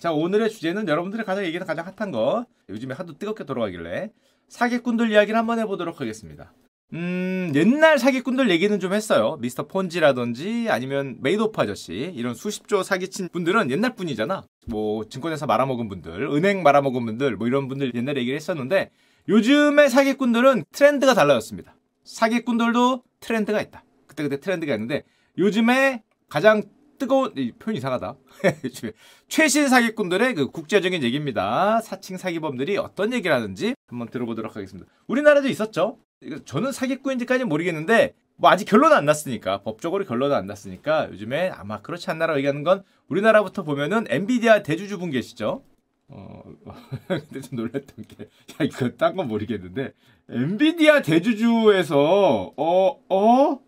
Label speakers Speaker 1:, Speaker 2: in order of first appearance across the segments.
Speaker 1: 자 오늘의 주제는 여러분들이 가장 얘기는 가장 핫한 거 요즘에 하도 뜨겁게 돌아가길래 사기꾼들 이야기를 한번 해보도록 하겠습니다. 음, 옛날 사기꾼들 얘기는 좀 했어요. 미스터 폰지라든지 아니면 메이도프 아저씨 이런 수십조 사기친 분들은 옛날 분이잖아. 뭐 증권회사 말아먹은 분들, 은행 말아먹은 분들 뭐 이런 분들 옛날에 얘기를 했었는데 요즘의 사기꾼들은 트렌드가 달라졌습니다. 사기꾼들도 트렌드가 있다. 그때그때 트렌드가 있는데 요즘에 가장 뜨거운 이 표현 이상하다. 최신 사기꾼들의 그 국제적인 얘기입니다. 사칭 사기범들이 어떤 얘기를 하는지 한번 들어보도록 하겠습니다. 우리나라도 있었죠. 저는 사기꾼인지까지는 모르겠는데 뭐 아직 결론은 안 났으니까 법적으로 결론은 안 났으니까 요즘에 아마 그렇지 않나라고 얘기하는 건 우리나라부터 보면은 엔비디아 대주주분 계시죠. 어, 근데 좀 놀랬던 게, 야, 이거 딴 건 모르겠는데, 엔비디아 대주주에서, 어, 어?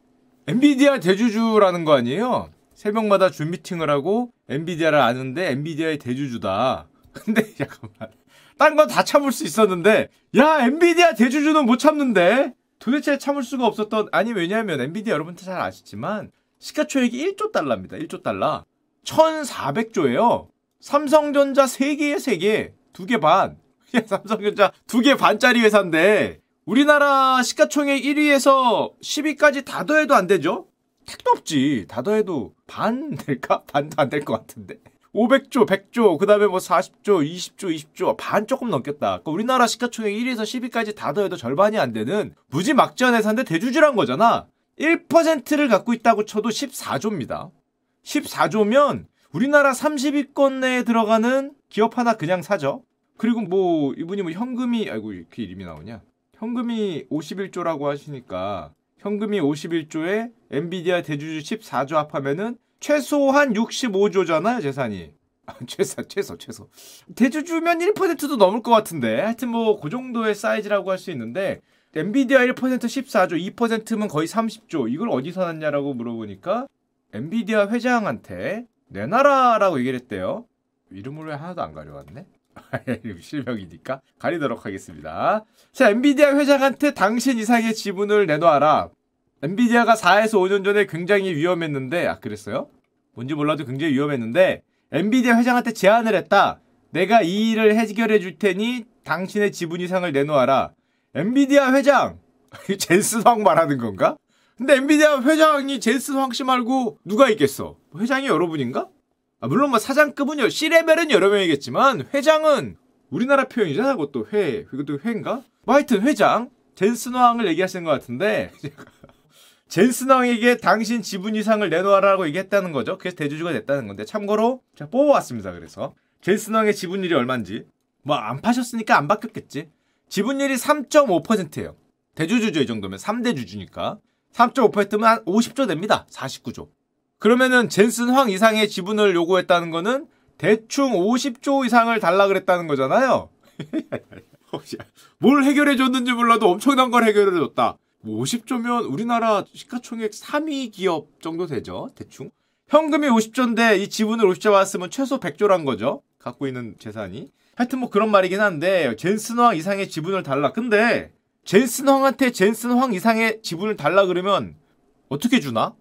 Speaker 1: 엔비디아 대주주라는 거 아니에요? 새벽마다 줌 미팅을 하고, 엔비디아를 아는데, 엔비디아의 대주주다. 근데, 잠깐만. 딴 건 다 참을 수 있었는데, 야, 엔비디아 대주주는 못 참는데? 도대체 참을 수가 없었던, 아니, 왜냐하면, 엔비디아 여러분들 잘 아시지만, 시가총액이 1조 달러입니다. 1조 달러. 1,400조예요. 삼성전자 3개에 3개, 2개 반. 삼성전자 2개 반짜리 회사인데 우리나라 시가총액 1위에서 10위까지 다 더해도 안 되죠? 택도 없지. 다 더해도 반 될까? 반도 안 될 것 같은데. 500조, 100조, 그 다음에 뭐 40조, 20조, 20조, 반 조금 넘겠다. 그러니까 우리나라 시가총액 1위에서 10위까지 다 더해도 절반이 안 되는 무지막지한 회사인데 대주주란 거잖아. 1%를 갖고 있다고 쳐도 14조입니다. 14조면 우리나라 30위권 내에 들어가는 기업 하나 그냥 사죠. 그리고 뭐 이분이 뭐 현금이 아이고 이렇게 이름이 나오냐? 현금이 51조라고 하시니까 현금이 51조에 엔비디아 대주주 14조 합하면은 최소한 65조잖아요, 재산이. 아, 최소, 최소, 최소. 대주주면 1%도 넘을 것 같은데. 하여튼 뭐, 그 정도의 사이즈라고 할 수 있는데, 엔비디아 1% 14조, 2%면 거의 30조. 이걸 어디서 났냐라고 물어보니까, 엔비디아 회장한테 내놔라라고 얘기를 했대요. 이름을 왜 하나도 안 가려왔네? 실명이니까 가리도록 하겠습니다. 자, 엔비디아 회장한테 당신 이상의 지분을 내놔라. 엔비디아가 4에서 5년 전에 굉장히 위험했는데, 아, 그랬어요? 뭔지 몰라도 굉장히 위험했는데, 엔비디아 회장한테 제안을 했다. 내가 이 일을 해결해 줄 테니 당신의 지분 이상을 내놓아라. 엔비디아 회장! 젠슨 황 말하는 건가? 근데 엔비디아 회장이 젠슨 황씨 말고 누가 있겠어? 회장이 여러분인가? 아, 물론 뭐 사장급은 C레벨은 여러 명이겠지만 회장은 우리나라 표현이잖아. 그것도 회. 그것도 회인가? 뭐 하여튼 회장. 젠슨 왕을 얘기하시는 것 같은데 젠슨 왕에게 당신 지분 이상을 내놓아라고 얘기했다는 거죠. 그래서 대주주가 됐다는 건데 참고로 제가 뽑아왔습니다. 그래서 젠슨 왕의 지분율이 얼마인지 뭐 안 파셨으니까 안 바뀌었겠지. 지분율이 3.5%예요. 대주주죠 이 정도면 3대 주주니까 3.5%면 한 50조 됩니다. 49조. 그러면은 젠슨 황 이상의 지분을 요구했다는 거는 대충 50조 이상을 달라 그랬다는 거잖아요. 뭘 해결해 줬는지 몰라도 엄청난 걸 해결해 줬다. 50조면 뭐 우리나라 시가총액 3위 기업 정도 되죠. 대충. 현금이 50조인데 이 지분을 50조 받았으면 최소 100조란 거죠. 갖고 있는 재산이. 하여튼 뭐 그런 말이긴 한데 젠슨 황 이상의 지분을 달라. 근데 젠슨 황한테 젠슨 황 이상의 지분을 달라 그러면 어떻게 주나?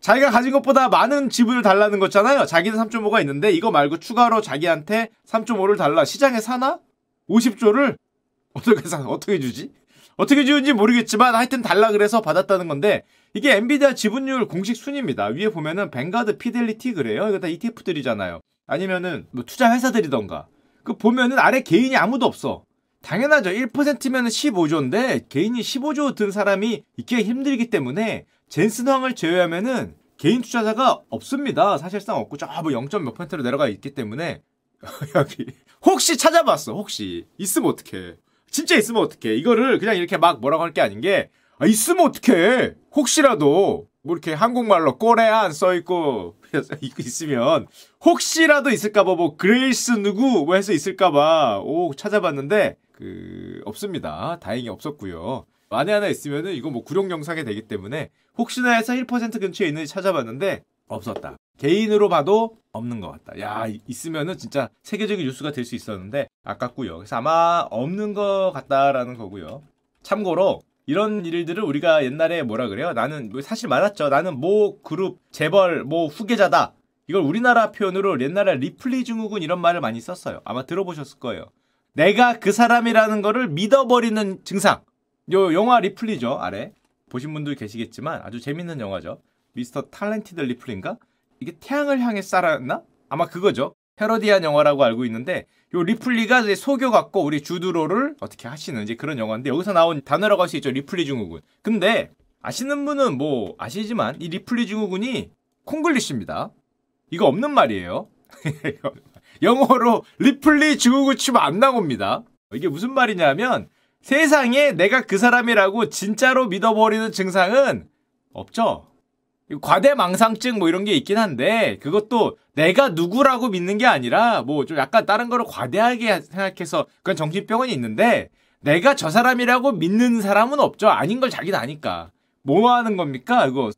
Speaker 1: 자기가 가진 것보다 많은 지분을 달라는 거잖아요. 자기는 3.5가 있는데 이거 말고 추가로 자기한테 3.5를 달라. 시장에 사나? 50조를 어떻게 사? 어떻게 주지? 어떻게 주는지 모르겠지만 하여튼 달라 그래서 받았다는 건데 이게 엔비디아 지분율 공식 순입니다. 위에 보면은 뱅가드 피델리티 그래요. 이거 다 ETF들이잖아요. 아니면은 뭐 투자 회사들이던가. 그 보면은 아래 개인이 아무도 없어. 당연하죠. 1%면 15조인데 개인이 15조 든 사람이 있기가 힘들기 때문에 젠슨 황을 제외하면은 개인 투자자가 없습니다. 사실상 없고 저뭐 0. 몇 퍼센트로 내려가 있기 때문에 여기 혹시 찾아봤어. 혹시 있으면 어떡해. 진짜 있으면 어떡해. 이거를 그냥 이렇게 막 뭐라고 할 게 아닌 게 아, 있으면 어떡해. 혹시라도 뭐 이렇게 한국말로 Korean 써 있고 이거 있으면 혹시라도 있을까봐 뭐 그레이스 누구 뭐 해서 있을까봐 오 찾아봤는데 그 없습니다. 다행히 없었고요. 만에 하나 있으면은 이거 뭐 굴욕 영상이 되기 때문에 혹시나 해서 1% 근처에 있는지 찾아봤는데 없었다. 개인으로 봐도 없는 것 같다. 야 있으면은 진짜 세계적인 뉴스가 될 수 있었는데 아깝고요. 그래서 아마 없는 것 같다라는 거고요. 참고로 이런 일들을 우리가 옛날에 뭐라 그래요? 나는 뭐 사실 많았죠. 나는 모 그룹 재벌 모 후계자다. 이걸 우리나라 표현으로 옛날에 리플리 증후군 이런 말을 많이 썼어요. 아마 들어보셨을 거예요. 내가 그 사람이라는 거를 믿어버리는 증상. 요 영화 리플리죠 아래 보신 분들 계시겠지만 아주 재밌는 영화죠. 미스터 talented 리플리인가? 이게 태양을 향해 쏴라였나? 아마 그거죠. 패러디한 영화라고 알고 있는데 요 리플리가 이제 속여 갖고 우리 주드로를 어떻게 하시는 이제 그런 영화인데 여기서 나온 단어라고 할 수 있죠. 리플리 증후군. 근데 아시는 분은 뭐 아시지만 이 리플리 증후군이 콩글리시입니다. 이거 없는 말이에요. 영어로 리플리 증후군 치면 안 나옵니다. 이게 무슨 말이냐면 세상에 내가 그 사람이라고 진짜로 믿어버리는 증상은 없죠. 과대망상증 뭐 이런 게 있긴 한데 그것도 내가 누구라고 믿는 게 아니라 뭐 좀 약간 다른 거를 과대하게 생각해서 그런 정신병은 있는데 내가 저 사람이라고 믿는 사람은 없죠. 아닌 걸 자기는 아니까. 뭐 하는 겁니까? 이거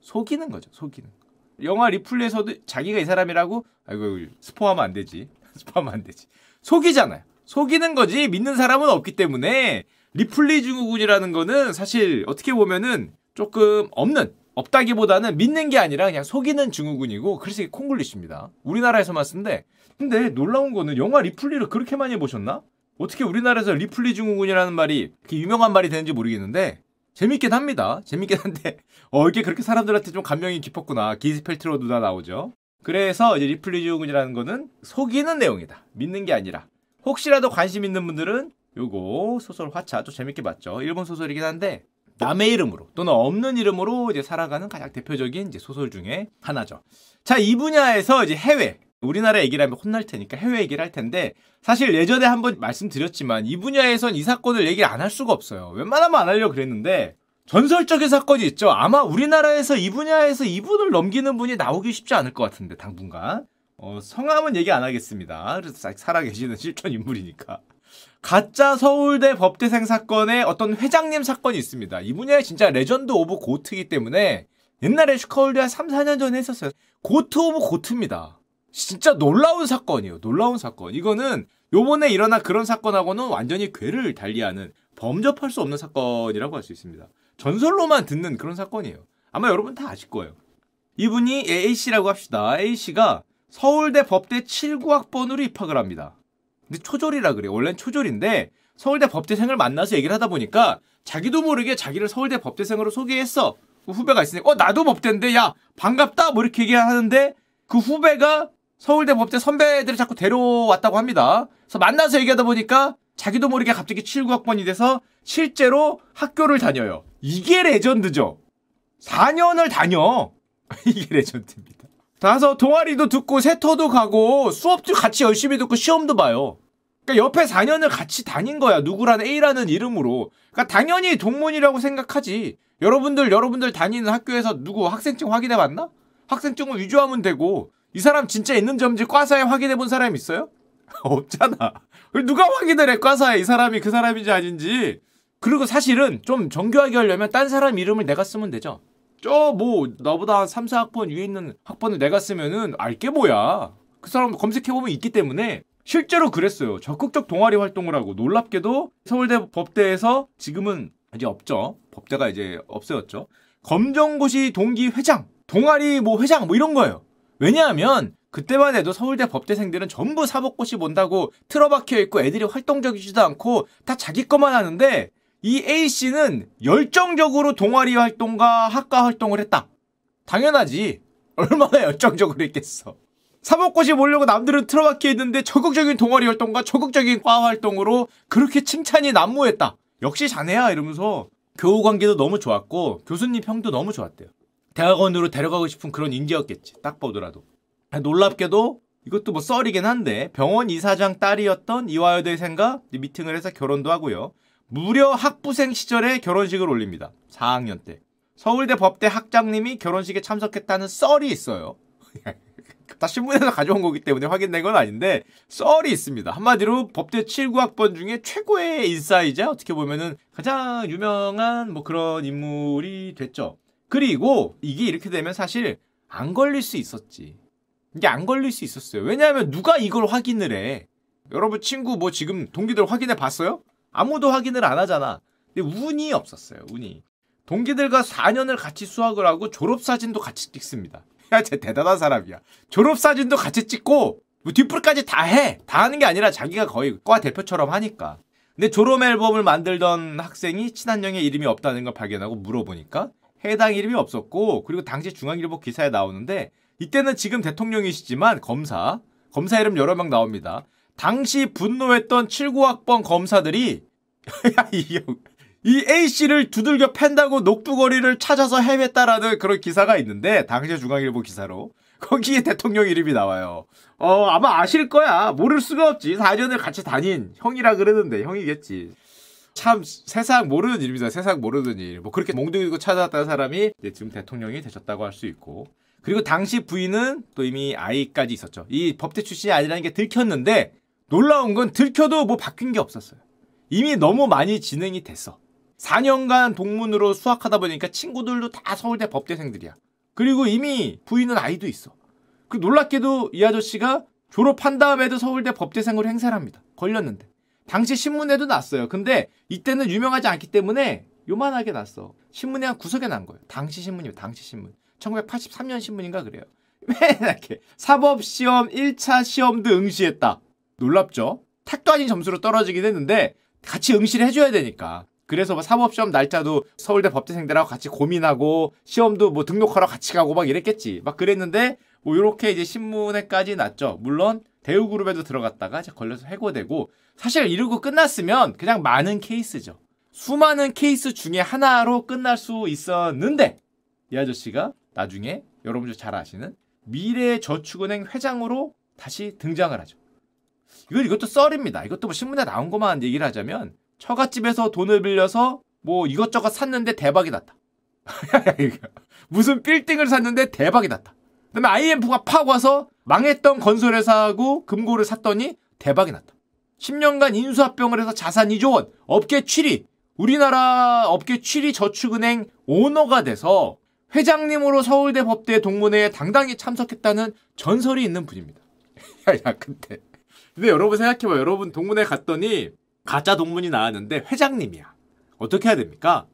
Speaker 1: 속이는 거죠. 속이는 거. 영화 리플리에서도 자기가 이 사람이라고 아이고 스포하면 안 되지. 스포하면 안 되지. 속이잖아요. 속이는 거지 믿는 사람은 없기 때문에 리플리 증후군이라는 거는 사실 어떻게 보면은 조금 없는 없다기보다는 믿는 게 아니라 그냥 속이는 증후군이고 그래서 콩글리시입니다. 우리나라에서만 쓴데 근데 놀라운 거는 영화 리플리를 그렇게 많이 보셨나? 어떻게 우리나라에서 리플리 증후군이라는 말이 그렇게 유명한 말이 되는지 모르겠는데 재밌긴 합니다. 재밌긴 한데 어 이게 그렇게 사람들한테 좀 감명이 깊었구나. 기네스 팰트로 누나 나오죠. 그래서 이제 리플리 증후군이라는 거는 속이는 내용이다. 믿는 게 아니라 혹시라도 관심 있는 분들은 요거 소설 화차 좀 재밌게 봤죠. 일본 소설이긴 한데 남의 이름으로 또는 없는 이름으로 이제 살아가는 가장 대표적인 이제 소설 중에 하나죠. 자, 이 분야에서 이제 해외 우리나라 얘기를 하면 혼날 테니까 해외 얘기를 할 텐데 사실 예전에 한번 말씀드렸지만 이 분야에선 이 사건을 얘기 안할 수가 없어요. 웬만하면 안 하려고 그랬는데 전설적인 사건이 있죠. 아마 우리나라에서 이 분야에서 이분을 넘기는 분이 나오기 쉽지 않을 것 같은데 당분간 어, 성함은 얘기 안 하겠습니다. 그래서 살아계시는 실존 인물이니까. 가짜 서울대 법대생 사건의 어떤 회장님 사건이 있습니다. 이 분야에 진짜 legend of GOAT이기 때문에 옛날에 슈카월드 한 3, 4년 전에 했었어요. GOAT of GOAT입니다. 진짜 놀라운 사건이에요. 놀라운 사건. 이거는 요번에 일어난 그런 사건하고는 완전히 궤를 달리하는 범접할 수 없는 사건이라고 할 수 있습니다. 전설로만 듣는 그런 사건이에요. 아마 여러분 다 아실 거예요. 이분이 A씨라고 합시다. A씨가 서울대 법대 79학번으로 입학을 합니다. 근데 초졸이라 그래. 원래는 초졸인데 서울대 법대생을 만나서 얘기를 하다 보니까 자기도 모르게 자기를 서울대 법대생으로 소개했어. 그 후배가 있으니까 어 나도 법대인데 야 반갑다 뭐 이렇게 얘기하는데 그 후배가 서울대 법대 선배들을 자꾸 데려왔다고 합니다. 그래서 만나서 얘기하다 보니까 자기도 모르게 갑자기 79학번이 돼서 실제로 학교를 다녀요. 이게 레전드죠. 4년을 다녀. 이게 레전드입니다. 가서 동아리도 듣고 세터도 가고 수업도 같이 열심히 듣고 시험도 봐요. 그러니까 옆에 4년을 같이 다닌 거야. 누구라는 A라는 이름으로. 그러니까 당연히 동문이라고 생각하지. 여러분들 여러분들 다니는 학교에서 누구 학생증 확인해 봤나? 학생증을 위조하면 되고 이 사람 진짜 있는지 없는지 과사에 확인해 본 사람 있어요? 없잖아. 누가 확인을 해 과사에 이 사람이 그 사람인지 아닌지. 그리고 사실은 좀 정교하게 하려면 딴 사람 이름을 내가 쓰면 되죠. 저 뭐 나보다 한 3, 4학번 위에 있는 학번을 내가 쓰면은 알게 뭐야. 그 사람 검색해보면 있기 때문에 실제로 그랬어요. 적극적 동아리 활동을 하고 놀랍게도 서울대 법대에서 지금은 이제 없죠. 법대가 이제 없어졌죠. 검정고시 동기 회장, 동아리 뭐 회장 뭐 이런 거예요. 왜냐하면 그때만 해도 서울대 법대생들은 전부 사법고시 본다고 틀어박혀 있고 애들이 활동적이지도 않고 다 자기 것만 하는데 이 A씨는 열정적으로 동아리 활동과 학과 활동을 했다. 당연하지. 얼마나 열정적으로 했겠어. 사법고시 보려고 남들은 틀어박혀 있는데 적극적인 동아리 활동과 적극적인 과 활동으로 그렇게 칭찬이 난무했다. 역시 자네야 이러면서 교우 관계도 너무 좋았고 교수님 평도 너무 좋았대요. 대학원으로 데려가고 싶은 그런 인기였겠지. 딱 보더라도. 놀랍게도 이것도 뭐 썰이긴 한데 병원 이사장 딸이었던 이화여대생과 미팅을 해서 결혼도 하고요. 무려 학부생 시절에 결혼식을 올립니다. 4학년 때. 서울대 법대 학장님이 결혼식에 참석했다는 썰이 있어요. 다 신문에서 가져온 거기 때문에 확인된 건 아닌데 썰이 있습니다. 한마디로 법대 79학번 중에 최고의 인싸이자 어떻게 보면은 가장 유명한 뭐 그런 인물이 됐죠. 그리고 이게 이렇게 되면 사실 안 걸릴 수 있었지. 이게 안 걸릴 수 있었어요. 왜냐하면 누가 이걸 확인을 해. 여러분 친구 뭐 지금 동기들 확인해 봤어요? 아무도 확인을 안 하잖아. 근데 운이 없었어요. 운이. 동기들과 4년을 같이 수학을 하고 졸업사진도 같이 찍습니다. 야, 쟤 대단한 사람이야. 졸업 사진도 같이 찍고 뭐 뒷불까지 다 해. 다 하는 게 아니라 자기가 거의 과 대표처럼 하니까. 근데 졸업 앨범을 만들던 학생이 친한형의 이름이 없다는 걸 발견하고 물어보니까 해당 이름이 없었고 그리고 당시 중앙일보 기사에 나오는데 이때는 지금 대통령이시지만 검사 검사 이름 여러 명 나옵니다. 당시 분노했던 79학번 검사들이 이, 이 A씨를 두들겨 팬다고 녹두거리를 찾아서 헤맸다라는 그런 기사가 있는데 당시 중앙일보 기사로 거기에 대통령 이름이 나와요. 어 아마 아실 거야. 모를 수가 없지. 사전을 같이 다닌 형이라 그러는데 형이겠지. 참 세상 모르는 일입니다. 세상 모르는 일. 뭐 그렇게 몽둥이고 찾아왔다는 사람이 지금 대통령이 되셨다고 할 수 있고 그리고 당시 부인은 또 이미 아이까지 있었죠. 이 법대 출신이 아니라는 게 들켰는데 놀라운 건 들켜도 뭐 바뀐 게 없었어요. 이미 너무 많이 진행이 됐어. 4년간 동문으로 수학하다 보니까 친구들도 다 서울대 법대생들이야. 그리고 이미 부인은 아이도 있어. 그 놀랍게도 이 아저씨가 졸업한 다음에도 서울대 법대생으로 행사를 합니다. 걸렸는데. 당시 신문에도 났어요. 근데 이때는 유명하지 않기 때문에 요만하게 났어. 신문에 한 구석에 난 거예요. 당시 신문이요. 당시 신문. 1983년 신문인가 그래요. 맨날 이렇게 사법시험 1차 시험도 응시했다. 놀랍죠? 택도 아닌 점수로 떨어지긴 했는데 같이 응시를 해줘야 되니까. 그래서 뭐 사법시험 날짜도 서울대 법대생들하고 같이 고민하고 시험도 뭐 등록하러 같이 가고 막 이랬겠지. 막 그랬는데 뭐 이렇게 이제 신문에까지 났죠. 물론 대우그룹에도 들어갔다가 이제 걸려서 해고되고 사실 이러고 끝났으면 그냥 많은 케이스죠. 수많은 케이스 중에 하나로 끝날 수 있었는데 이 아저씨가 나중에 여러분들 잘 아시는 미래저축은행 회장으로 다시 등장을 하죠. 이건 이것도 썰입니다. 이것도 뭐 신문에 나온 것만 얘기를 하자면 처갓집에서 돈을 빌려서 뭐 이것저것 샀는데 대박이 났다. 무슨 빌딩을 샀는데 대박이 났다. 그다음에 IMF가 팍 와서 망했던 건설회사하고 금고를 샀더니 대박이 났다. 10년간 인수합병을 해서 자산 2조 원, 업계 7위, 우리나라 업계 7위 저축은행 오너가 돼서 회장님으로 서울대 법대 동문회에 당당히 참석했다는 전설이 있는 분입니다. 야, 근데 근데 여러분 생각해봐. 여러분 동문회 갔더니 가짜 동문이 나왔는데 회장님이야. 어떻게 해야 됩니까?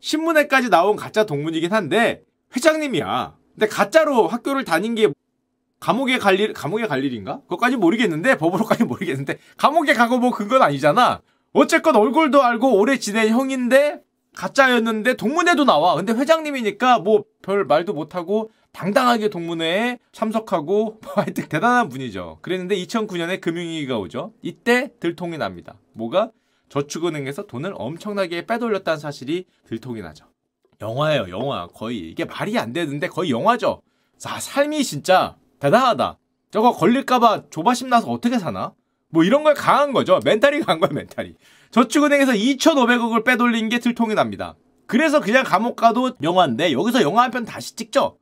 Speaker 1: 신문에까지 나온 가짜 동문이긴 한데 회장님이야. 근데 가짜로 학교를 다닌 게 감옥에 갈 일, 감옥에 갈 일인가? 그것까지 모르겠는데, 법으로까지 모르겠는데, 감옥에 가고 뭐 그건 아니잖아. 어쨌건 얼굴도 알고 오래 지낸 형인데, 가짜였는데 동문회도 나와. 근데 회장님이니까 뭐 별 말도 못하고 당당하게 동문회에 참석하고 뭐 하여튼 대단한 분이죠. 그랬는데 2009년에 금융위기가 오죠. 이때 들통이 납니다. 뭐가? 저축은행에서 돈을 엄청나게 빼돌렸다는 사실이 들통이 나죠. 영화예요, 영화. 거의. 이게 말이 안 되는데 거의 영화죠. 자, 삶이 진짜 대단하다. 저거 걸릴까봐 조바심 나서 어떻게 사나? 뭐 이런 걸 강한 거죠. 멘탈이 강한 거야, 멘탈이. 저축은행에서 2,500억을 빼돌린 게 들통이 납니다. 그래서 그냥 감옥 가도 영화인데 여기서 영화 한 편 다시 찍죠.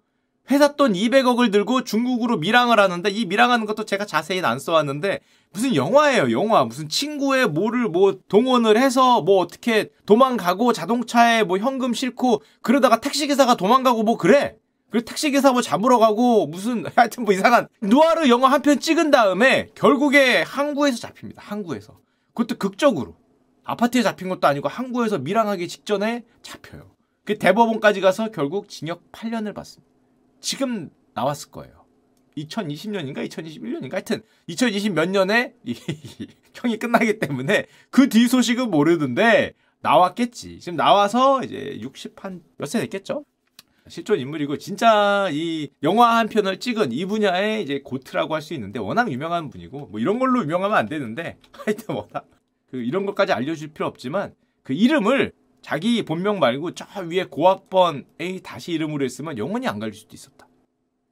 Speaker 1: 회사 돈 200억을 들고 중국으로 밀항을 하는데 이 밀항하는 것도 제가 자세히 안 써왔는데 무슨 영화예요 영화 무슨 친구의 뭐를 뭐 동원을 해서 뭐 어떻게 도망가고 자동차에 뭐 현금 싣고 그러다가 택시기사가 도망가고 뭐 그래 그리고 택시기사 뭐 잡으러 가고 무슨 하여튼 뭐 이상한 누아르 영화 한 편 찍은 다음에 결국에 항구에서 잡힙니다 항구에서 그것도 극적으로 아파트에 잡힌 것도 아니고 항구에서 밀항하기 직전에 잡혀요. 그 대법원까지 가서 결국 징역 8년을 받습니다. 지금 나왔을 거예요. 2020년인가 2021년인가 하여튼 2020 몇 년에 형이 끝나기 때문에 그 뒤 소식은 모르는데 나왔겠지. 지금 나와서 이제 60한 몇 세 됐겠죠? 실존 인물이고 진짜 이 영화 한 편을 찍은 이 분야의 이제 고트라고 할 수 있는데 워낙 유명한 분이고 뭐 이런 걸로 유명하면 안 되는데 하여튼 워낙 그 이런 것까지 알려줄 필요 없지만 그 이름을 자기 본명 말고 저 위에 고학번 A 다시 이름으로 했으면 영원히 안 갈릴 수도 있었다.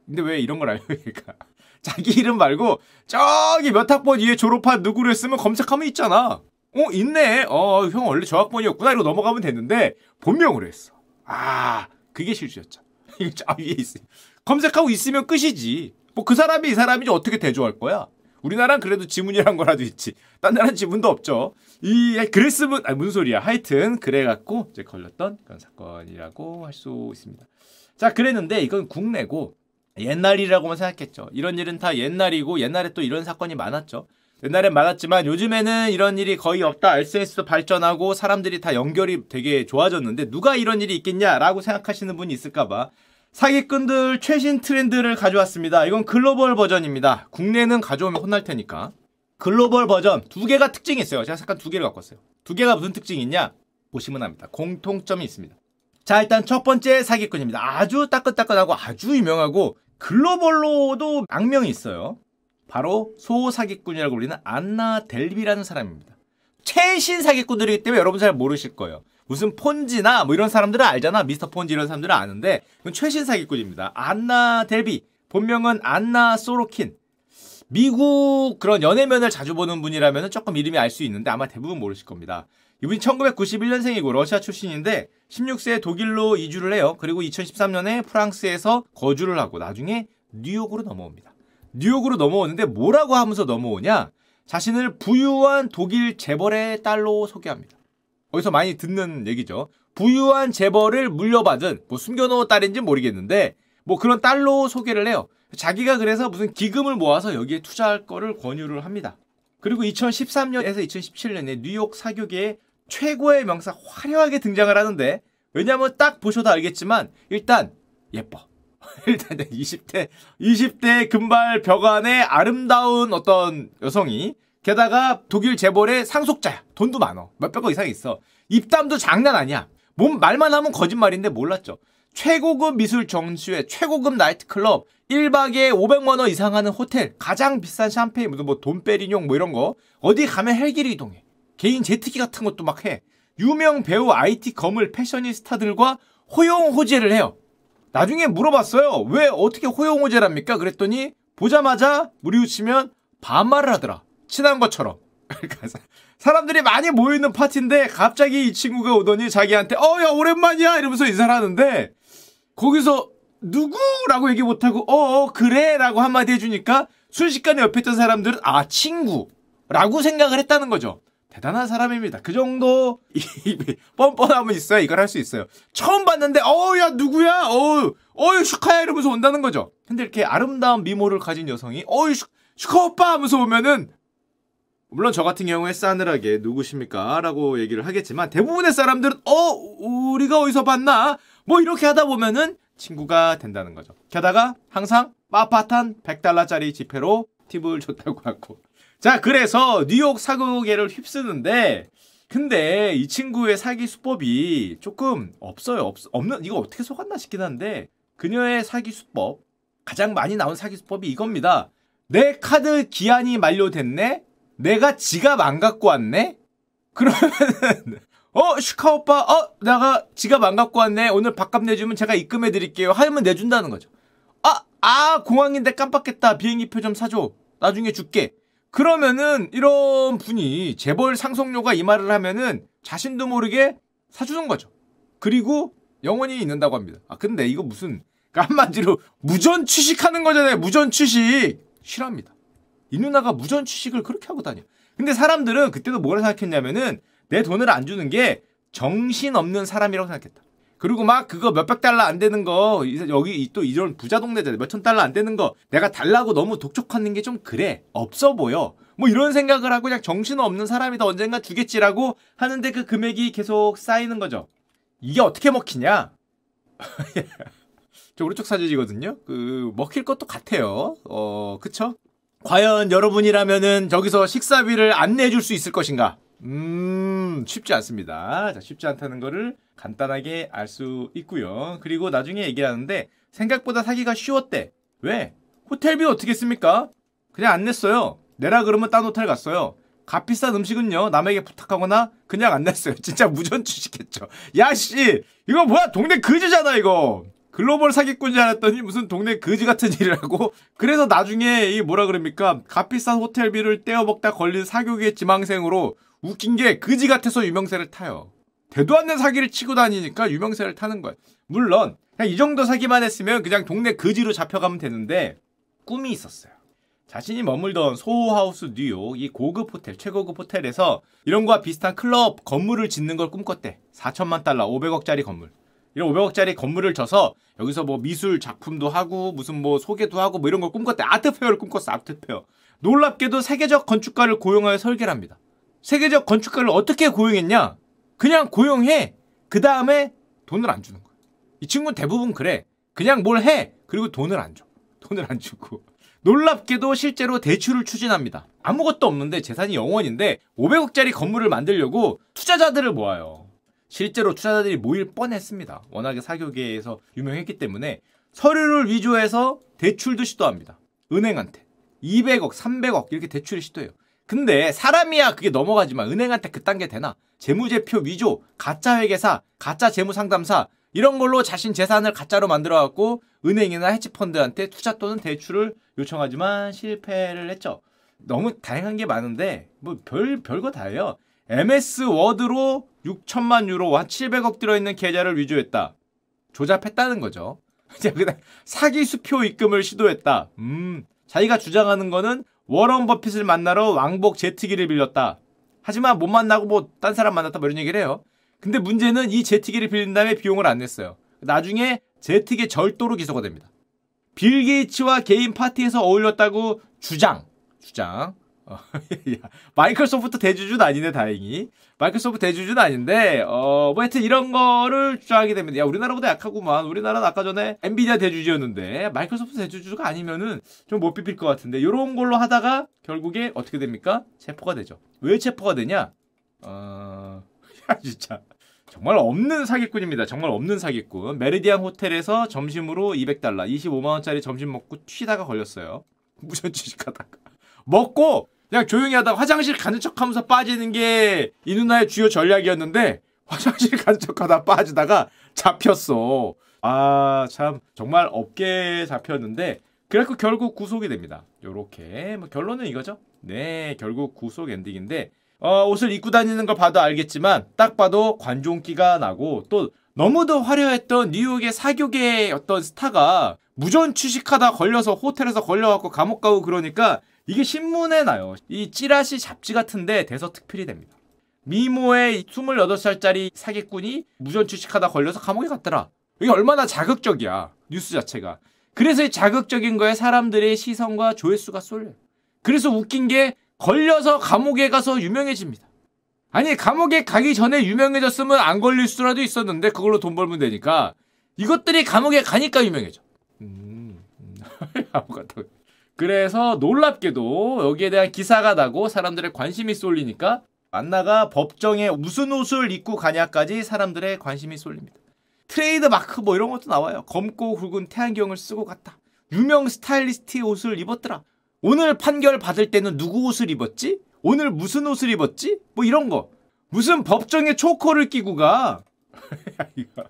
Speaker 1: 근데 왜 이런 걸 알려니까 자기 이름 말고 저기 몇 학번 위에 졸업한 누구를 했으면 검색하면 있잖아. 어 있네. 어 형 원래 저 학번이었구나 이러고 넘어가면 됐는데 본명으로 했어. 아 그게 실수였죠. 이거 저 위에 있어. 검색하고 있으면 끝이지. 뭐 그 사람이 이 사람이지 어떻게 대조할 거야? 우리나라는 그래도 지문이란 거라도 있지. 딴 나라는 지문도 없죠. 이 그랬으면 아 무슨 소리야. 하여튼 그래 갖고 이제 걸렸던 그런 사건이라고 할 수 있습니다. 자, 그랬는데 이건 국내고 옛날이라고만 생각했죠. 이런 일은 다 옛날이고 옛날에 또 이런 사건이 많았죠. 옛날엔 많았지만 요즘에는 이런 일이 거의 없다. SNS도 발전하고 사람들이 다 연결이 되게 좋아졌는데 누가 이런 일이 있겠냐라고 생각하시는 분이 있을까봐 사기꾼들 최신 트렌드를 가져왔습니다. 이건 글로벌 버전입니다. 국내는 가져오면 혼날 테니까. 글로벌 버전 두 개가 특징이 있어요. 제가 잠깐 두 개를 갖고 왔어요. 두 개가 무슨 특징이 있냐? 보시면 합니다. 공통점이 있습니다. 자, 일단 첫 번째 사기꾼입니다. 아주 따끈따끈하고 아주 유명하고 글로벌로도 악명이 있어요. 바로 소사기꾼이라고 불리는 안나 델비라는 사람입니다. 최신 사기꾼들이기 때문에 여러분 잘 모르실 거예요. 무슨 폰지나 뭐 이런 사람들은 알잖아. 미스터 폰지 이런 사람들은 아는데 이건 최신 사기꾼입니다. 안나 델비 본명은 안나 소로킨 미국 그런 연예면을 자주 보는 분이라면 조금 이름이 알 수 있는데 아마 대부분 모르실 겁니다. 이분이 1991년생이고 러시아 출신인데 16세에 독일로 이주를 해요. 그리고 2013년에 프랑스에서 거주를 하고 나중에 뉴욕으로 넘어옵니다. 뉴욕으로 넘어오는데 뭐라고 하면서 넘어오냐? 자신을 부유한 독일 재벌의 딸로 소개합니다. 어디서 많이 듣는 얘기죠. 부유한 재벌을 물려받은 뭐 숨겨놓은 딸인지 모르겠는데 뭐 그런 딸로 소개를 해요. 자기가 그래서 무슨 기금을 모아서 여기에 투자할 거를 권유를 합니다. 그리고 2013년에서 2017년에 뉴욕 사교계의 최고의 명사 화려하게 등장을 하는데 왜냐하면 딱 보셔도 알겠지만 일단 예뻐. 일단 20대 20대 금발 벽안의 아름다운 어떤 여성이 게다가 독일 재벌의 상속자야. 돈도 많어. 몇백억 이상 있어. 입담도 장난 아니야. 몸 말만 하면 거짓말인데 몰랐죠. 최고급 미술 정수회, 최고급 나이트클럽, 1박에 500만 원 이상 하는 호텔, 가장 비싼 샴페인, 뭐 돈페리뇽 뭐 이런 거 어디 가면 헬기를 이동해. 개인 제트기 같은 것도 막 해. 유명 배우, IT 거물, 패셔니스타들과 호용호제를 해요. 나중에 물어봤어요. 왜 어떻게 호용호제랍니까? 그랬더니 보자마자 무리우치면 반말을 하더라. 친한 것처럼. 사람들이 많이 모여있는 파티인데 갑자기 이 친구가 오더니 자기한테 어 야 오랜만이야 이러면서 인사를 하는데 거기서 누구라고 얘기 못하고 어, 어 그래라고 한마디 해주니까 순식간에 옆에 있던 사람들은 아 친구라고 생각을 했다는 거죠. 대단한 사람입니다. 그 정도 뻔뻔함은 있어야 이걸 할 수 있어요. 처음 봤는데 어야 누구야 어유 어유 슈카야 이러면서 온다는 거죠. 근데 이렇게 아름다운 미모를 가진 여성이 어유 슈카 오빠 하면서 오면은 물론 저 같은 경우에 싸늘하게 누구십니까? 라고 얘기를 하겠지만 대부분의 사람들은 어 우리가 어디서 봤나? 뭐 이렇게 하다 보면은 친구가 된다는 거죠. 게다가 항상 빳빳한 100달러짜리 지폐로 팁을 줬다고 하고 자 그래서 뉴욕 사고계를 휩쓰는데 근데 이 친구의 사기 수법이 조금 없어요. 없, 없는 이거 어떻게 속았나 싶긴 한데 그녀의 사기 수법 가장 많이 나온 사기 수법이 이겁니다. 내 카드 기한이 만료됐네. 내가 지갑 안 갖고 왔네? 그러면은 어 슈카 오빠 어 내가 지갑 안 갖고 왔네. 오늘 밥값 내주면 제가 입금해 드릴게요. 하면 내준다는 거죠. 아 아, 공항인데 깜빡했다. 비행기표 좀 사줘. 나중에 줄게. 그러면은 이런 분이 재벌 상속료가 이 말을 하면은 자신도 모르게 사주는 거죠. 그리고 영원히 있는다고 합니다. 아 근데 이거 무슨 한마디로 무전 취식하는 거잖아요. 무전 취식. 싫어합니다 이 누나가 무전 취식을 그렇게 하고 다녀. 근데 사람들은 그때도 뭐라 생각했냐면은 내 돈을 안 주는 게 정신 없는 사람이라고 생각했다. 그리고 막 그거 몇백 달러 안 되는 거 여기 또 이런 부자 동네잖아요. 몇천 달러 안 되는 거 내가 달라고 너무 독촉하는 게 좀 그래. 없어 보여. 뭐 이런 생각을 하고 그냥 정신 없는 사람이 더 언젠가 주겠지라고 하는데 그 금액이 계속 쌓이는 거죠. 이게 어떻게 먹히냐? 저 오른쪽 사진이거든요. 그 먹힐 것도 같아요. 어, 그쵸? 과연 여러분이라면은 저기서 식사비를 안 내줄 수 있을 것인가? 음, 쉽지 않습니다. 자, 쉽지 않다는 거를 간단하게 알 수 있고요. 그리고 나중에 얘기하는데 생각보다 사기가 쉬웠대. 왜? 호텔비 어떻게 씁니까? 그냥 안 냈어요. 내라 그러면 딴 호텔 갔어요. 값비싼 음식은요 남에게 부탁하거나 그냥 안 냈어요. 진짜 무전 주식했죠. 야씨 이거 뭐야 동네 그지잖아 이거. 글로벌 사기꾼이 알았더니 무슨 동네 거지 같은 일을 하고 그래서 나중에 이 뭐라 그럽니까 값비싼 호텔비를 떼어먹다 걸린 사교계 지망생으로 웃긴 게 거지 같아서 유명세를 타요. 대도 않는 사기를 치고 다니니까 유명세를 타는 거예요. 물론 그냥 이 정도 사기만 했으면 그냥 동네 거지로 잡혀가면 되는데 꿈이 있었어요. 자신이 머물던 소호하우스 뉴욕 이 고급 호텔 최고급 호텔에서 이런 거와 비슷한 클럽 건물을 짓는 걸 꿈꿨대. 4천만 달러 500억짜리 건물. 이런 500억짜리 건물을 져서 여기서 뭐 미술 작품도 하고 무슨 뭐 소개도 하고 뭐 이런 걸 꿈꿨대. 아트페어를 꿈꿨어. 아트페어. 놀랍게도 세계적 건축가를 고용하여 설계를 합니다. 세계적 건축가를 어떻게 고용했냐? 그냥 고용해. 그 다음에 돈을 안 주는 거야. 이 친구는 대부분 그래. 그냥 뭘 해. 그리고 돈을 안 줘. 돈을 안 주고. 놀랍게도 실제로 대출을 추진합니다. 아무것도 없는데 재산이 0원인데 500억짜리 건물을 만들려고 투자자들을 모아요. 실제로 투자자들이 모일 뻔했습니다. 워낙에 사교계에서 유명했기 때문에 서류를 위조해서 대출도 시도합니다. 은행한테 200억, 300억 이렇게 대출을 시도해요. 근데 사람이야 그게 넘어가지만 은행한테 그딴 게 되나? 재무제표 위조, 가짜 회계사, 가짜 재무상담사 이런 걸로 자신 재산을 가짜로 만들어 갖고 은행이나 헤지펀드한테 투자 또는 대출을 요청하지만 실패를 했죠. 너무 다양한 게 많은데 뭐 별 별거 다예요. MS 워드로 6천만 유로 한 700억 들어있는 계좌를 위조했다. 조잡했다는 거죠. 사기 수표 입금을 시도했다. 음, 자기가 주장하는 거는 워런 버핏을 만나러 왕복 제트기를 빌렸다. 하지만 못 만나고 뭐 딴 사람 만났다 뭐 이런 얘기를 해요. 근데 문제는 이 제트기를 빌린 다음에 비용을 안 냈어요. 나중에 제트기 절도로 기소가 됩니다. 빌 게이츠와 개인 파티에서 어울렸다고 주장. 주장. 어, 마이크로소프트 대주주는 아니네 다행히 마이크로소프트 대주주는 아닌데 어 뭐 하여튼 이런 거를 주장하게 됩니다 야 우리나라보다 약하구만 우리나라는 아까 전에 엔비디아 대주주였는데 마이크로소프트 대주주가 아니면은 좀 못 비빌 것 같은데 이런 걸로 하다가 결국에 어떻게 됩니까 체포가 되죠 왜 체포가 되냐 어 진짜 정말 없는 사기꾼입니다. 정말 없는 사기꾼. 메리디안 호텔에서 점심으로 200달러, 25만원짜리 점심 먹고 튀다가 걸렸어요. 무전취식하다가. 먹고 그냥 조용히 하다가 화장실 가는 척 하면서 빠지는 게 이 누나의 주요 전략이었는데 화장실 가는 척 하다 빠지다가 잡혔어. 아, 참, 정말 업계에 잡혔는데, 그래갖고 결국 구속이 됩니다. 요렇게. 뭐 결론은 이거죠. 네, 결국 구속 엔딩인데, 어, 옷을 입고 다니는 걸 봐도 알겠지만, 딱 봐도 관종기가 나고, 또 너무도 화려했던 뉴욕의 사교계의 어떤 스타가 무전 취식하다 걸려서 호텔에서 걸려갖고 감옥 가고 그러니까 이게 신문에 나요. 이 찌라시 잡지 같은데 대서 특필이 됩니다. 미모의 28살짜리 사기꾼이 무전 취식하다 걸려서 감옥에 갔더라. 이게 얼마나 자극적이야. 뉴스 자체가. 그래서 이 자극적인 거에 사람들의 시선과 조회수가 쏠려요. 그래서 웃긴 게 걸려서 감옥에 가서 유명해집니다. 아니 감옥에 가기 전에 유명해졌으면 안 걸릴 수라도 있었는데 그걸로 돈 벌면 되니까 이것들이 감옥에 가니까 유명해져. 음, 음. 그래서 놀랍게도 여기에 대한 기사가 나고 사람들의 관심이 쏠리니까 안나가 법정에 무슨 옷을 입고 가냐까지 사람들의 관심이 쏠립니다. 트레이드 마크 뭐 이런 것도 나와요. 검고 굵은 태안경을 쓰고 갔다. 유명 스타일리스트의 옷을 입었더라. 오늘 판결 받을 때는 누구 옷을 입었지? 오늘 무슨 옷을 입었지? 뭐 이런 거. 무슨 법정에 초코를 끼고 가. 이거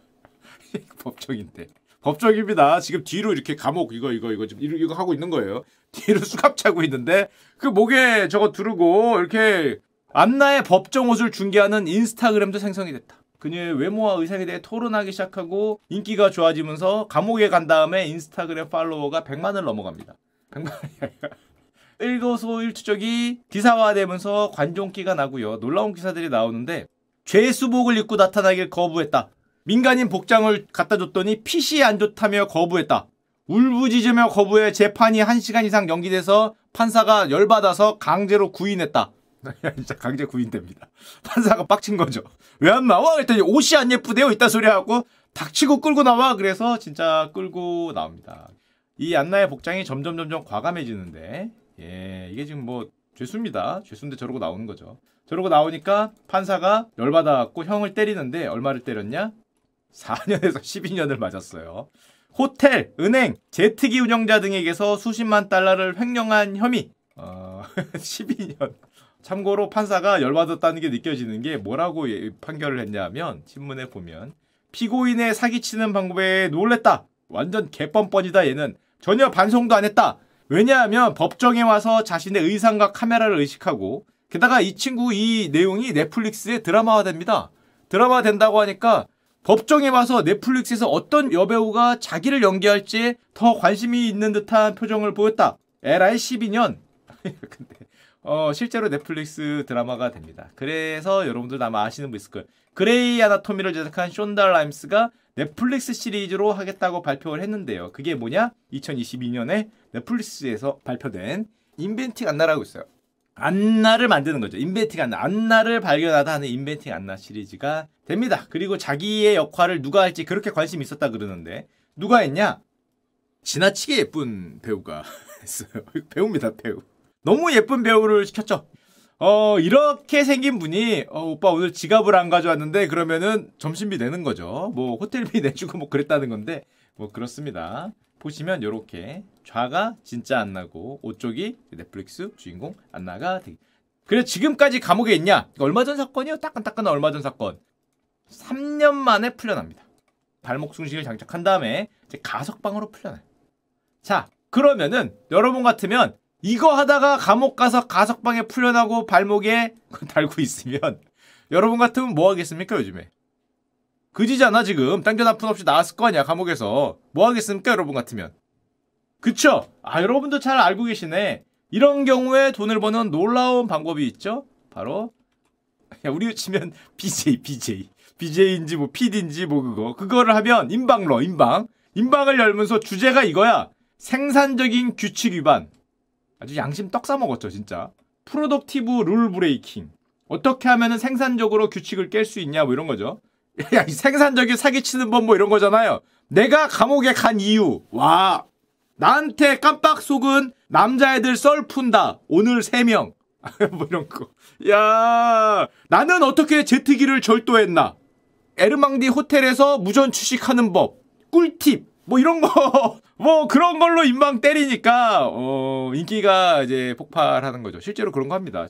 Speaker 1: 법정인데. 법정입니다. 지금 뒤로 이렇게 감옥 이거 이거 이거 지금 이거 하고 있는 거예요. 뒤로 수갑 차고 있는데 그 목에 저거 두르고 이렇게 안나의 법정 옷을 중계하는 인스타그램도 생성이 됐다. 그녀의 외모와 의상에 대해 토론하기 시작하고 인기가 좋아지면서 감옥에 간 다음에 인스타그램 팔로워가 100만을 넘어갑니다. 100만이 아니라 일거소일투족이 기사화되면서 관종기가 나고요. 놀라운 기사들이 나오는데 죄수복을 입고 나타나길 거부했다. 민간인 복장을 갖다 줬더니 핏이 안 좋다며 거부했다. 울부짖으며 거부해 재판이 1시간 이상 연기돼서 판사가 열받아서 강제로 구인했다. 진짜 강제 구인됩니다. 판사가 빡친 거죠. 왜 안 나와? 그랬더니 옷이 안 예쁘대요. 이따 소리 하고 닥치고 끌고 나와. 그래서 진짜 끌고 나옵니다. 이 안나의 복장이 점점 점점 과감해지는데 예, 이게 지금 뭐 죄수입니다. 죄수인데 저러고 나오는 거죠. 저러고 나오니까 판사가 열받아갖고 형을 때리는데 얼마를 때렸냐? 4년에서 12년을 맞았어요. 호텔, 은행, 제트기 운영자 등에게서 수십만 달러를 횡령한 혐의. 어, 12년. 참고로 판사가 열받았다는 게 느껴지는 게 뭐라고 판결을 했냐면 신문에 보면 피고인의 사기치는 방법에 놀랬다. 완전 개뻔뻔이다 얘는. 전혀 반성도 안 했다. 왜냐하면 법정에 와서 자신의 의상과 카메라를 의식하고 게다가 이 친구 이 내용이 넷플릭스에 드라마화 됩니다. 드라마 된다고 하니까 법정에 와서 넷플릭스에서 어떤 여배우가 자기를 연기할지 더 관심이 있는 듯한 표정을 보였다. 에라이 12년. 근데 어, 실제로 넷플릭스 드라마가 됩니다. 그래서 여러분들 아마 아시는 분 있을 거예요. 그레이 아나토미를 제작한 숀다 라임스가 넷플릭스 시리즈로 하겠다고 발표를 했는데요. 그게 뭐냐? 2022년에 넷플릭스에서 발표된 인벤팅 안나라고 있어요. 안나를 만드는 거죠. 인벤팅 안나. 안나를 발견하다 하는 인벤팅 안나 시리즈가 됩니다. 그리고 자기의 역할을 누가 할지 그렇게 관심이 있었다 그러는데 누가 했냐? 지나치게 예쁜 배우가 했어요. 배우입니다, 배우. 너무 예쁜 배우를 시켰죠. 어, 이렇게 생긴 분이, 어, 오빠 오늘 지갑을 안 가져왔는데, 그러면은 점심비 내는 거죠. 뭐, 호텔비 내주고 뭐 그랬다는 건데, 뭐, 그렇습니다. 보시면, 요렇게, 좌가 진짜 안 나고, 오쪽이 넷플릭스 주인공 안 나가 되게. 그래, 지금까지 감옥에 있냐? 얼마 전 사건이요? 따끈따끈한 얼마 전 사건. 3년 만에 풀려납니다. 발목 숭식을 장착한 다음에, 이제 가석방으로 풀려나요. 자, 그러면은, 여러분 같으면, 이거 하다가 감옥 가서 가석방에 풀려나고 발목에 달고 있으면 여러분 같으면 뭐 하겠습니까 요즘에? 그지잖아 지금 땡전 한 푼 없이 나왔을 거 아니야 감옥에서 뭐 하겠습니까 여러분 같으면? 그쵸? 아 여러분도 잘 알고 계시네 이런 경우에 돈을 버는 놀라운 방법이 있죠 바로 야 우리 치면 BJ BJ BJ인지 뭐 PD인지 뭐 그거 그거를 하면 인방러 인방 인방을 열면서 주제가 이거야 생산적인 규칙 위반 아주 양심 떡 싸먹었죠, 진짜. Productive rule breaking. 어떻게 하면 생산적으로 규칙을 깰 수 있냐, 뭐 이런 거죠. 야, 생산적인 사기치는 법 뭐 이런 거잖아요. 내가 감옥에 간 이유. 와. 나한테 깜빡 속은 남자애들 썰 푼다. 오늘 3명. 뭐 이런 거. 야, 나는 어떻게 제트기를 절도했나? 에르망디 호텔에서 무전 취식하는 법. 꿀팁. 뭐 이런 거. 뭐 그런 걸로 인방 때리니까 어 인기가 이제 폭발하는 거죠. 실제로 그런 거 합니다.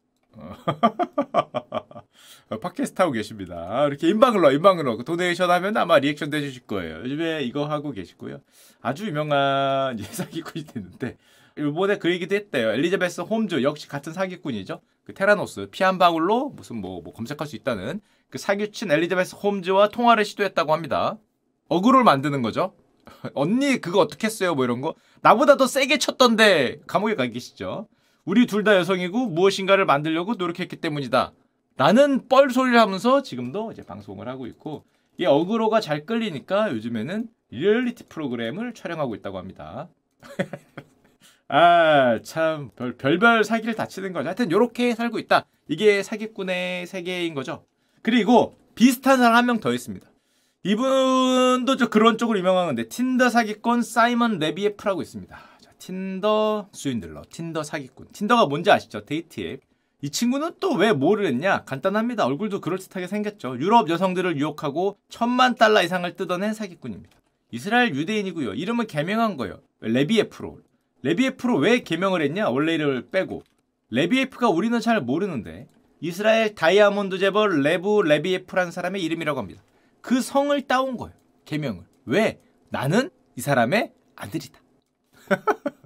Speaker 1: 어. 팟캐스트 하고 계십니다. 이렇게 인방을로 인방을로 도네이션 하면 아마 리액션 해주실 거예요. 요즘에 이거 하고 계시고요. 아주 유명한 사기꾼이 됐는데 일본에 그 얘기도 했대요. 엘리자베스 홈즈 역시 같은 사기꾼이죠. 그 테라노스 피 한 방울로 무슨 뭐, 뭐 검색할 수 있다는 그 사기친 엘리자베스 홈즈와 통화를 시도했다고 합니다. 어그로를 만드는 거죠. 언니 그거 어떻게 했어요? 뭐 이런 거. 나보다 더 세게 쳤던데 감옥에 가 계시죠. 우리 둘 다 여성이고 무엇인가를 만들려고 노력했기 때문이다. 나는 뻘 소리를 하면서 지금도 이제 방송을 하고 있고 이 어그로가 잘 끌리니까 요즘에는 리얼리티 프로그램을 촬영하고 있다고 합니다. 아, 참, 별, 별별 사기를 다 치는 거죠. 하여튼, 요렇게 살고 있다. 이게 사기꾼의 세계인 거죠. 그리고, 비슷한 사람 한 명 더 있습니다. 이분도 저 그런 쪽으로 유명한 건데 틴더 사기꾼 사이먼 레비에프라고 있습니다. 자, Tinder Swindler, 틴더 사기꾼. 틴더가 뭔지 아시죠? 데이트 앱. 이 친구는 또 왜 뭐를 했냐? 간단합니다. 얼굴도 그럴듯하게 생겼죠. 유럽 여성들을 유혹하고 천만 달러 이상을 뜯어낸 사기꾼입니다. 이스라엘 유대인이고요. 이름을 개명한 거예요. 레비에프로. 레비에프로 왜 개명을 했냐? 원래 이름을 빼고. 레비에프가 우리는 잘 모르는데 이스라엘 다이아몬드 재벌 레브 레비에프라는 사람의 이름이라고 합니다. 그 성을 따온 거예요. 개명을. 왜? 나는 이 사람의 아들이다.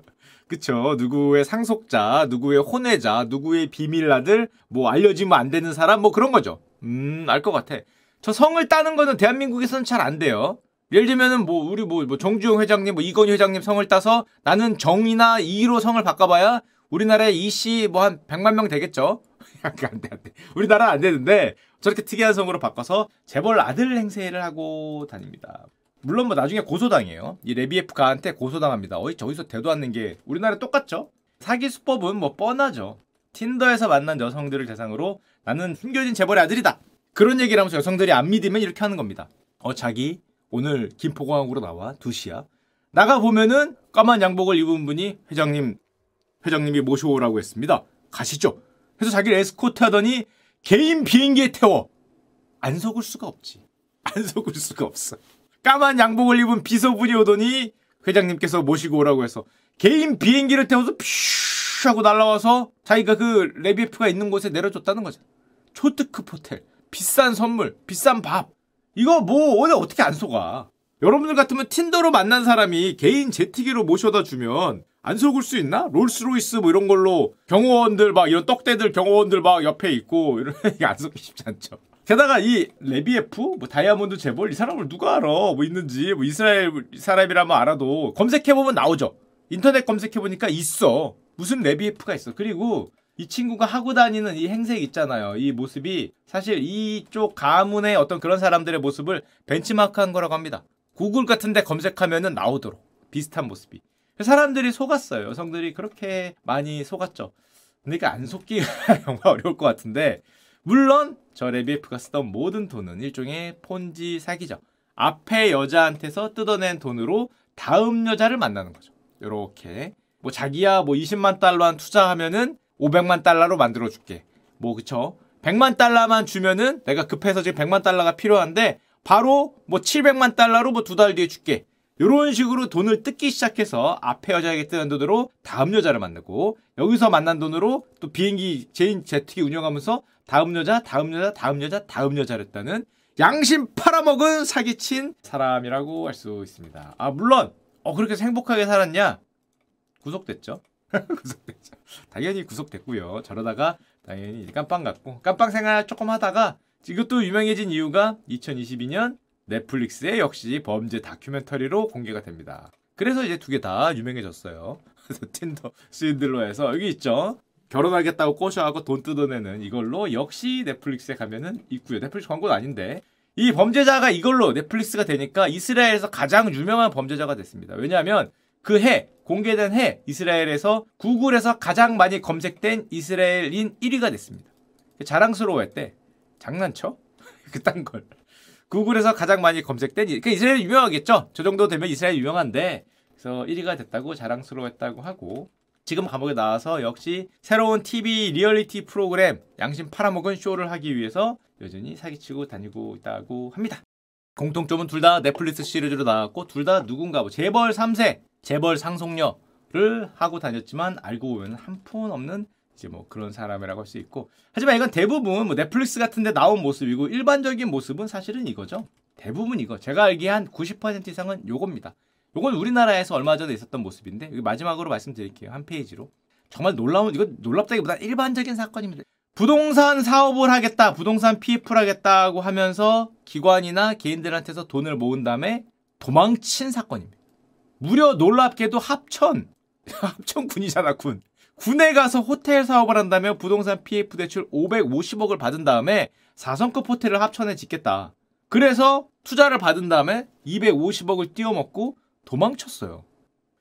Speaker 1: 그쵸. 누구의 상속자, 누구의 혼외자, 누구의 비밀 아들, 뭐 알려지면 안 되는 사람, 뭐 그런 거죠. 음, 알 것 같아. 저 성을 따는 거는 대한민국에서는 잘 안 돼요. 예를 들면은 뭐 우리 뭐, 뭐 정주영 회장님, 뭐 이건희 회장님 성을 따서 나는 정이나 이로 성을 바꿔봐야 우리나라에 이씨 뭐 한 100만 명 되겠죠. 안 돼, 안 돼, 안 돼. 우리나라 안 되는데 저렇게 특이한 성으로 바꿔서 재벌 아들 행세를 하고 다닙니다. 물론 뭐 나중에 고소당해요. 이 레비에프가한테 고소당합니다. 어이 저기서 대도 않는 게 우리나라 똑같죠? 사기 수법은 뭐 뻔하죠. 틴더에서 만난 여성들을 대상으로 나는 숨겨진 재벌의 아들이다. 그런 얘기를 하면서 여성들이 안 믿으면 이렇게 하는 겁니다. 어 자기 오늘 김포공항으로 나와 2시야. 나가 보면은 까만 양복을 입은 분이 회장님 회장님이 모셔오라고 했습니다. 가시죠. 그래서 자기를 에스코트 하더니 개인 비행기에 태워. 안 속을 수가 없지. 안 속을 수가 없어. 까만 양복을 입은 비서분이 오더니 회장님께서 모시고 오라고 해서 개인 비행기를 태워서 퓨 하고 날라와서 자기가 그 레비에프가 있는 곳에 내려줬다는 거죠. 초특급 호텔, 비싼 선물, 비싼 밥. 이거 뭐 오늘 어떻게 안 속아? 여러분들 같으면 틴더로 만난 사람이 개인 제트기로 모셔다 주면 안 속을 수 있나? 롤스로이스 뭐 이런 걸로 경호원들 막 이런 떡대들 경호원들 막 옆에 있고 이런 안 속기 쉽지 않죠. 게다가 이 레비에프 뭐 다이아몬드 재벌 이 사람을 누가 알아 뭐 있는지 뭐 이스라엘 사람이라면 알아도 검색해 보면 나오죠. 인터넷 검색해 보니까 있어. 무슨 레비에프가 있어. 그리고 이 친구가 하고 다니는 이 행색 있잖아요. 이 모습이 사실 이쪽 가문의 어떤 그런 사람들의 모습을 벤치마크한 거라고 합니다. 구글 같은데 검색하면은 나오도록 비슷한 모습이. 사람들이 속았어요. 여성들이 그렇게 많이 속았죠. 근데 이게 안 속기가 정말 어려울 것 같은데 물론 저 레비에프가 쓰던 모든 돈은 일종의 폰지 사기죠. 앞에 여자한테서 뜯어낸 돈으로 다음 여자를 만나는 거죠. 요렇게 뭐 자기야 뭐 20만 달러만 투자하면은 500만 달러로 만들어 줄게. 뭐 그쵸? 100만 달러만 주면은 내가 급해서 지금 100만 달러가 필요한데 바로 뭐 700만 달러로 뭐 두 달 뒤에 줄게. 이런 식으로 돈을 뜯기 시작해서 앞에 여자에게 뜯은 돈으로 다음 여자를 만나고 여기서 만난 돈으로 또 비행기 제인 제트기 운영하면서 다음 여자, 다음 여자, 다음 여자, 다음 여자를 했다는 양심 팔아먹은 사기친 사람이라고 할 수 있습니다. 아 물론 어 그렇게 행복하게 살았냐? 구속됐죠. 구속됐죠. 당연히 구속됐고요. 저러다가 당연히 깜빵 갔고 깜빵 생활 조금 하다가 이것도 유명해진 이유가 2022년 넷플릭스에 역시 범죄 다큐멘터리로 공개가 됩니다. 그래서 이제 두 개 다 유명해졌어요. 그래서 틴더 스윈들로 해서 여기 있죠. 결혼하겠다고 꼬셔하고 돈 뜯어내는 이걸로 역시 넷플릭스에 가면은 있고요. 넷플릭스 광고는 아닌데 이 범죄자가 이걸로 넷플릭스가 되니까 이스라엘에서 가장 유명한 범죄자가 됐습니다. 왜냐하면 그 해 공개된 해 이스라엘에서 구글에서 가장 많이 검색된 이스라엘인 1위가 됐습니다. 자랑스러워했대. 장난쳐? 그딴 걸. 구글에서 가장 많이 검색된 그 이스라엘 유명하겠죠. 저 정도 되면 이스라엘 유명한데 그래서 1위가 됐다고 자랑스러워했다고 하고 지금 감옥에 나와서 역시 새로운 TV 리얼리티 프로그램 양심 팔아먹은 쇼를 하기 위해서 여전히 사기치고 다니고 있다고 합니다. 공통점은 둘 다 넷플릭스 시리즈로 나왔고 둘 다 누군가 뭐 재벌 3세, 재벌 상속녀를 하고 다녔지만 알고 보면 한 푼 없는 이제 뭐 그런 사람이라고 할 수 있고 하지만 이건 대부분 뭐 넷플릭스 같은 데 나온 모습이고 일반적인 모습은 사실은 이거죠. 대부분 이거 제가 알기에 한 90% 이상은 요겁니다. 요건 우리나라에서 얼마 전에 있었던 모습인데 여기 마지막으로 말씀드릴게요. 한 페이지로. 정말 놀라운 이거 놀랍다기보다 일반적인 사건입니다. 부동산 사업을 하겠다, 부동산 PF를 하겠다고 하면서 기관이나 개인들한테서 돈을 모은 다음에 도망친 사건입니다. 무려 놀랍게도 합천, 합천 군이잖아 군. 군에 가서 호텔 사업을 한다며 부동산 PF 대출 550억을 받은 다음에 4성급 호텔을 합천에 짓겠다. 그래서 투자를 받은 다음에 250억을 띄워먹고 도망쳤어요.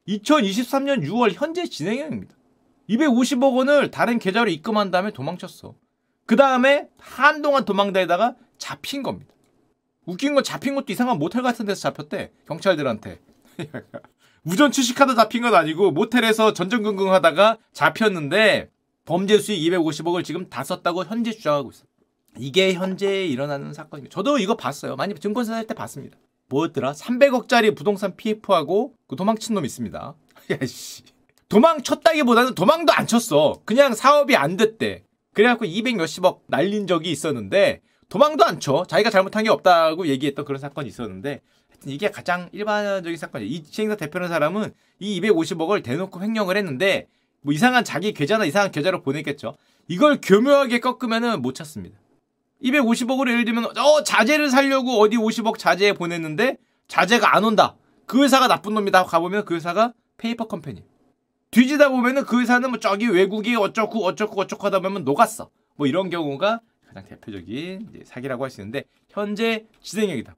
Speaker 1: 2023년 6월 현재 진행형입니다. 250억 원을 다른 계좌로 입금한 다음에 도망쳤어. 그 다음에 한동안 도망다니다가 잡힌 겁니다. 웃긴 건 잡힌 것도 이상한 모텔 같은 데서 잡혔대. 경찰들한테. 우전 취식하다 잡힌 건 아니고 모텔에서 전전긍긍 하다가 잡혔는데 범죄 수익 250억을 지금 다 썼다고 현재 주장하고 있어요. 이게 현재 일어나는 사건입니다. 저도 이거 봤어요. 많이 증권사 할 때 봤습니다. 뭐였더라? 300억짜리 부동산 PF하고 그 도망친 놈 있습니다. 야씨. 도망쳤다기보다는 도망도 안 쳤어. 그냥 사업이 안 됐대. 그래갖고 200 몇십억 날린 적이 있었는데 도망도 안 쳐. 자기가 잘못한 게 없다고 얘기했던 그런 사건이 있었는데 이게 가장 일반적인 사건이에요. 이 시행사 대표는 사람은 이 250억을 대놓고 횡령을 했는데 뭐 이상한 자기 계좌나 이상한 계좌로 보냈겠죠. 이걸 교묘하게 꺾으면은 못 찾습니다. 250억으로 예를 들면 어 자재를 살려고 어디 50억 자재에 보냈는데 자재가 안 온다. 그 회사가 나쁜 놈이다. 가보면 그 회사가 페이퍼 컴퍼니. 뒤지다 보면은 그 회사는 뭐 저기 외국이 어쩌고 어쩌고 어쩌고 하다 보면 녹았어. 뭐 이런 경우가 가장 대표적인 사기라고 할 수 있는데 현재 진행형이다.